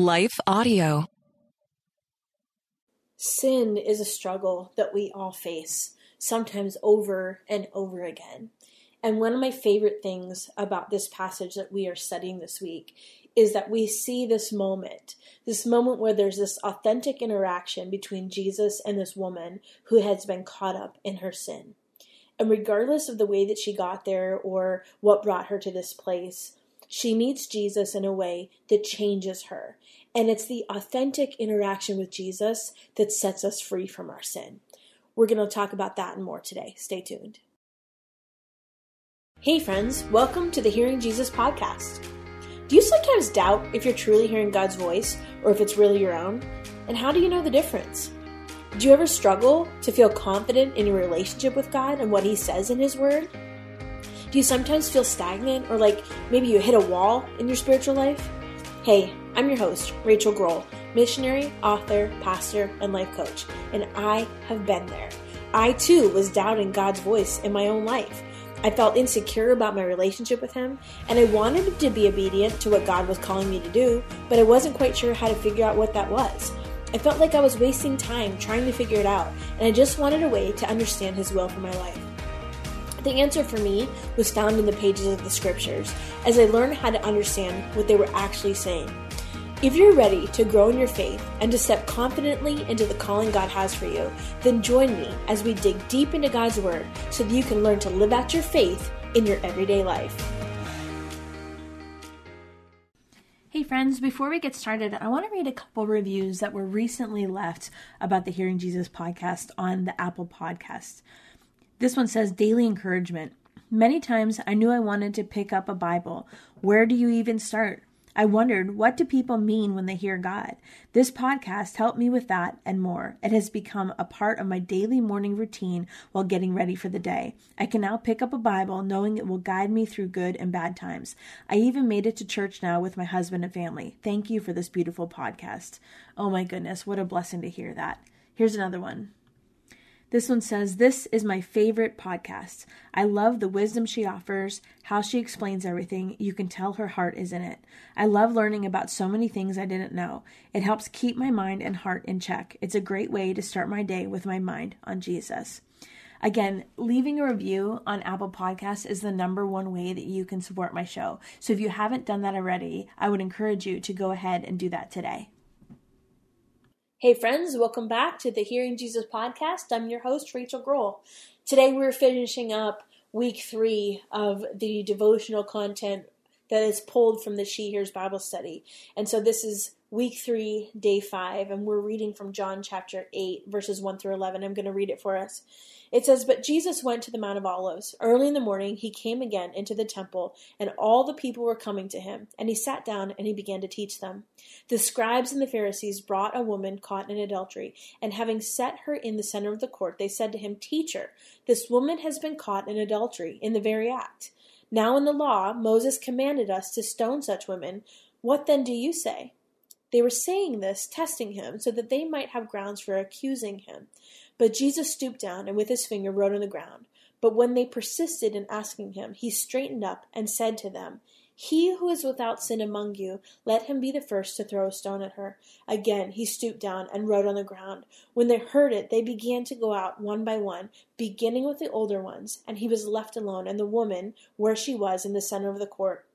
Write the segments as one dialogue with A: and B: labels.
A: Life Audio.
B: Sin is a struggle that we all face, sometimes over and over again. And one of my favorite things about this passage that we are studying this week is that we see this moment, this moment where there's this authentic interaction between Jesus and this woman who has been caught up in her sin. And regardless of the way that she got there or what brought her to this place, she meets Jesus in a way that changes her. And it's the authentic interaction with Jesus that sets us free from our sin. We're going to talk about that and more today. Stay tuned. Hey, friends, welcome to the Hearing Jesus podcast. Do you sometimes doubt if you're truly hearing God's voice or if it's really your own? And how do you know the difference? Do you ever struggle to feel confident in your relationship with God and what He says in His Word? Do you sometimes feel stagnant or like maybe you hit a wall in your spiritual life? Hey, I'm your host, Rachael Groll, missionary, author, pastor, and life coach, and I have been there. I too was doubting God's voice in my own life. I felt insecure about my relationship with Him, and I wanted to be obedient to what God was calling me to do, but I wasn't quite sure how to figure out what that was. I felt like I was wasting time trying to figure it out, and I just wanted a way to understand His will for my life. The answer for me was found in the pages of the scriptures as I learned how to understand what they were actually saying. If you're ready to grow in your faith and to step confidently into the calling God has for you, then join me as we dig deep into God's Word so that you can learn to live out your faith in your everyday life.
C: Hey friends, before we get started, I want to read a couple reviews that were recently left about the Hearing Jesus podcast on the Apple Podcast. This one says daily encouragement. Many times I knew I wanted to pick up a Bible. Where do you even start? I wondered, what do people mean when they hear God? This podcast helped me with that and more. It has become a part of my daily morning routine while getting ready for the day. I can now pick up a Bible knowing it will guide me through good and bad times. I even made it to church now with my husband and family. Thank you for this beautiful podcast. Oh my goodness, what a blessing to hear that. Here's another one. This one says, This is my favorite podcast. I love the wisdom she offers, how she explains everything. You can tell her heart is in it. I love learning about so many things I didn't know. It helps keep my mind and heart in check. It's a great way to start my day with my mind on Jesus. Again, leaving a review on Apple Podcasts is the number one way that you can support my show. So if you haven't done that already, I would encourage you to go ahead and do that today.
B: Hey, friends, welcome back to the Hearing Jesus podcast. I'm your host, Rachael Groll. Today, we're finishing up week three of the devotional content that is pulled from the She Hears Bible study. And so, this is week three, day five, and we're reading from John chapter 8, verses 1 through 11. I'm going to read it for us. It says, But Jesus went to the Mount of Olives. Early in the morning, he came again into the temple, and all the people were coming to him. And he sat down and he began to teach them. The scribes and the Pharisees brought a woman caught in adultery, and having set her in the center of the court, they said to him, Teacher, this woman has been caught in adultery in the very act. Now in the law, Moses commanded us to stone such women. What then do you say? They were saying this, testing him, so that they might have grounds for accusing him. But Jesus stooped down and with his finger wrote on the ground. But when they persisted in asking him, he straightened up and said to them, He who is without sin among you, let him be the first to throw a stone at her. Again he stooped down and wrote on the ground. When they heard it, they began to go out one by one, beginning with the older ones, and he was left alone, and the woman where she was in the center of the court.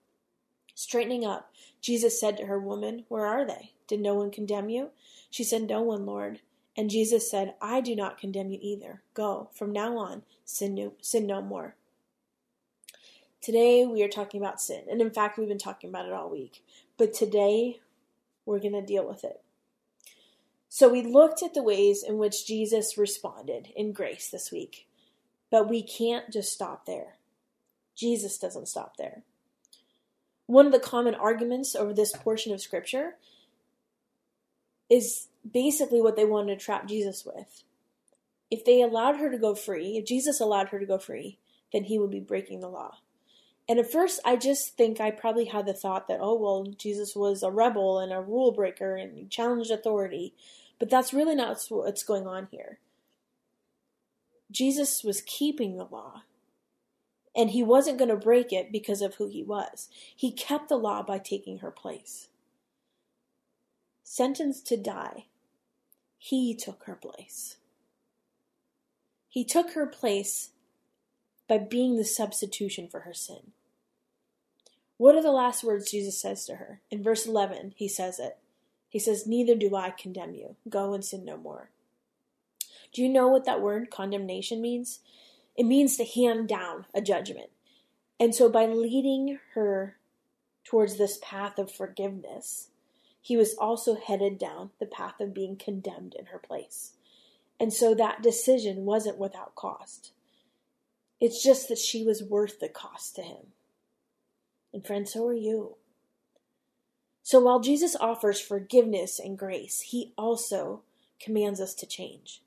B: Straightening up, Jesus said to her, Woman, where are they? Did no one condemn you? She said, No one, Lord. And Jesus said, I do not condemn you either. Go, from now on, sin no, sin no more. Today we are talking about sin. And in fact, we've been talking about it all week. But today we're going to deal with it. So we looked at the ways in which Jesus responded in grace this week. But we can't just stop there. Jesus doesn't stop there. One of the common arguments over this portion of Scripture is basically what they wanted to trap Jesus with. If they allowed her to go free, if Jesus allowed her to go free, then he would be breaking the law. And at first, I just think I probably had the thought that, oh, well, Jesus was a rebel and a rule breaker and he challenged authority. But that's really not what's going on here. Jesus was keeping the law and he wasn't going to break it because of who he was. He kept the law by taking her place. sentenced to die, he took her place. He took her place by being the substitution for her sin. What are the last words Jesus says to her? In verse 11, he says it. He says, Neither do I condemn you. Go and sin no more. Do you know what that word condemnation means? It means to hand down a judgment. And so by leading her towards this path of forgiveness, he was also headed down the path of being condemned in her place. And so that decision wasn't without cost. It's just that she was worth the cost to him. And friends, so are you. So while Jesus offers forgiveness and grace, he also commands us to change.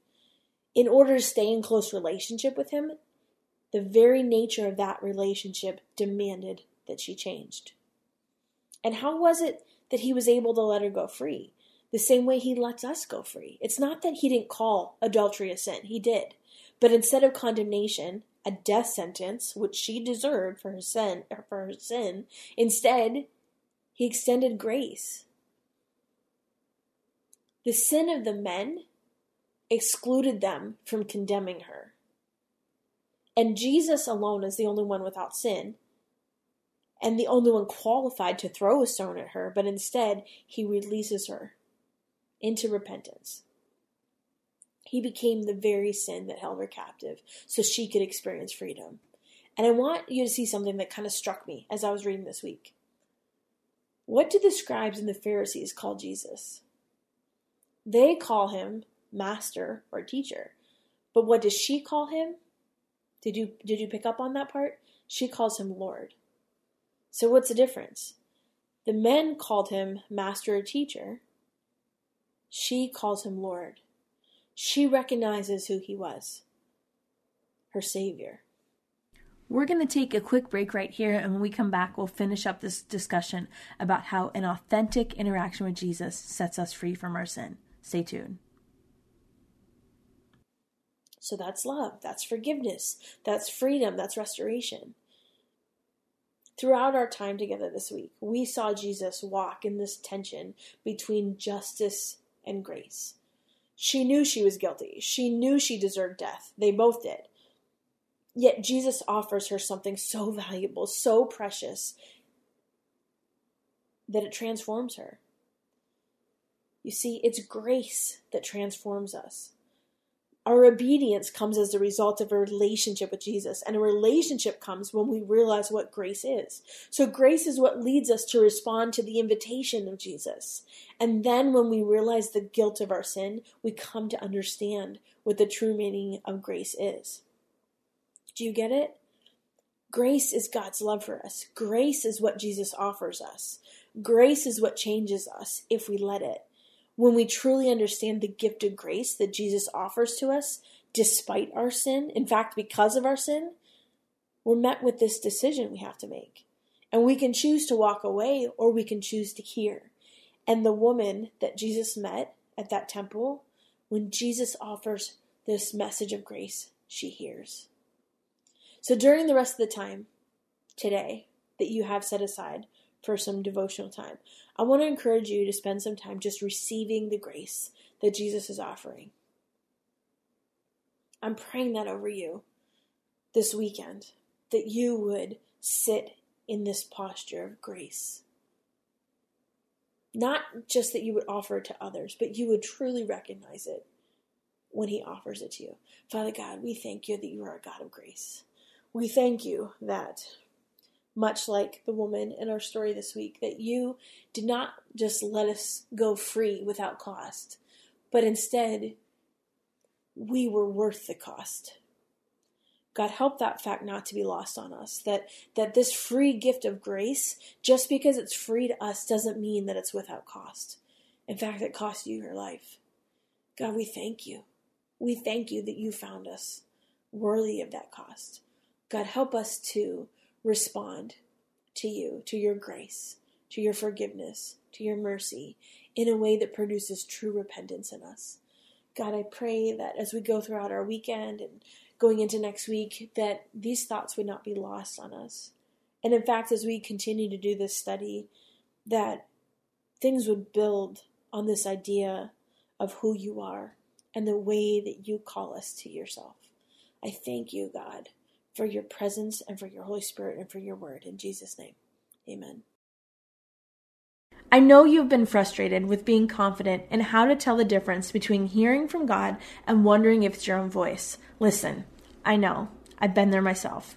B: In order to stay in close relationship with him, the very nature of that relationship demanded that she changed. And how was it that he was able to let her go free? The same way he lets us go free. It's not that he didn't call adultery a sin, he did. But instead of condemnation, a death sentence, which she deserved for her sin, for her sin, instead, he extended grace. The sin of the men excluded them from condemning her. And Jesus alone is the only one without sin and the only one qualified to throw a stone at her, but instead he releases her into repentance. He became the very sin that held her captive so she could experience freedom. And I want you to see something that kind of struck me as I was reading this week. What do the scribes and the Pharisees call Jesus? They call him master or teacher. But what does she call him? Did you did you pick up on that part? She calls him Lord. So what's the difference? The men called him master or teacher. She calls him Lord. She recognizes who he was her Savior.
C: We're going to take a quick break right here, and when we come back, we'll finish up this discussion about how an authentic interaction with Jesus sets us free from our sin. Stay tuned.
B: So that's love, that's forgiveness, that's freedom, that's restoration. Throughout our time together this week, we saw Jesus walk in this tension between justice and grace. She knew she was guilty. She knew she deserved death. They both did. Yet Jesus offers her something so valuable, so precious, that it transforms her. You see, it's grace that transforms us. Our obedience comes as a result of a relationship with Jesus, and a relationship comes when we realize what grace is. So, grace is what leads us to respond to the invitation of Jesus. And then, when we realize the guilt of our sin, we come to understand what the true meaning of grace is. Do you get it? Grace is God's love for us. Grace is what Jesus offers us. Grace is what changes us if we let it when we truly understand the gift of grace that Jesus offers to us despite our sin, in fact, because of our sin, we're met with this decision we have to make. And we can choose to walk away or we can choose to hear. And the woman that Jesus met at that temple, when Jesus offers this message of grace, she hears. So during the rest of the time today that you have set aside for some devotional time, I want to encourage you to spend some time just receiving the grace that Jesus is offering. I'm praying that over you this weekend, that you would sit in this posture of grace. Not just that you would offer it to others, but you would truly recognize it when He offers it to you. Father God, we thank you that you are a God of grace. We thank you that much like the woman in our story this week, that you did not just let us go free without cost, but instead we were worth the cost. God help that fact not to be lost on us. That that this free gift of grace, just because it's free to us, doesn't mean that it's without cost. In fact, it cost you your life. God, we thank you. We thank you that you found us worthy of that cost. God, help us to respond to you, to your grace, to your forgiveness, to your mercy in a way that produces true repentance in us. God, I pray that as we go throughout our weekend and going into next week, that these thoughts would not be lost on us. And in fact, as we continue to do this study, that things would build
D: on this idea of who you are and the way that you call us to yourself. I thank you, God, for your presence and for your Holy Spirit and for your word. In Jesus' name, amen.
B: I know you've been frustrated with being confident in how to tell the difference between hearing from God and wondering if it's your own voice. Listen, I know. I've been there myself.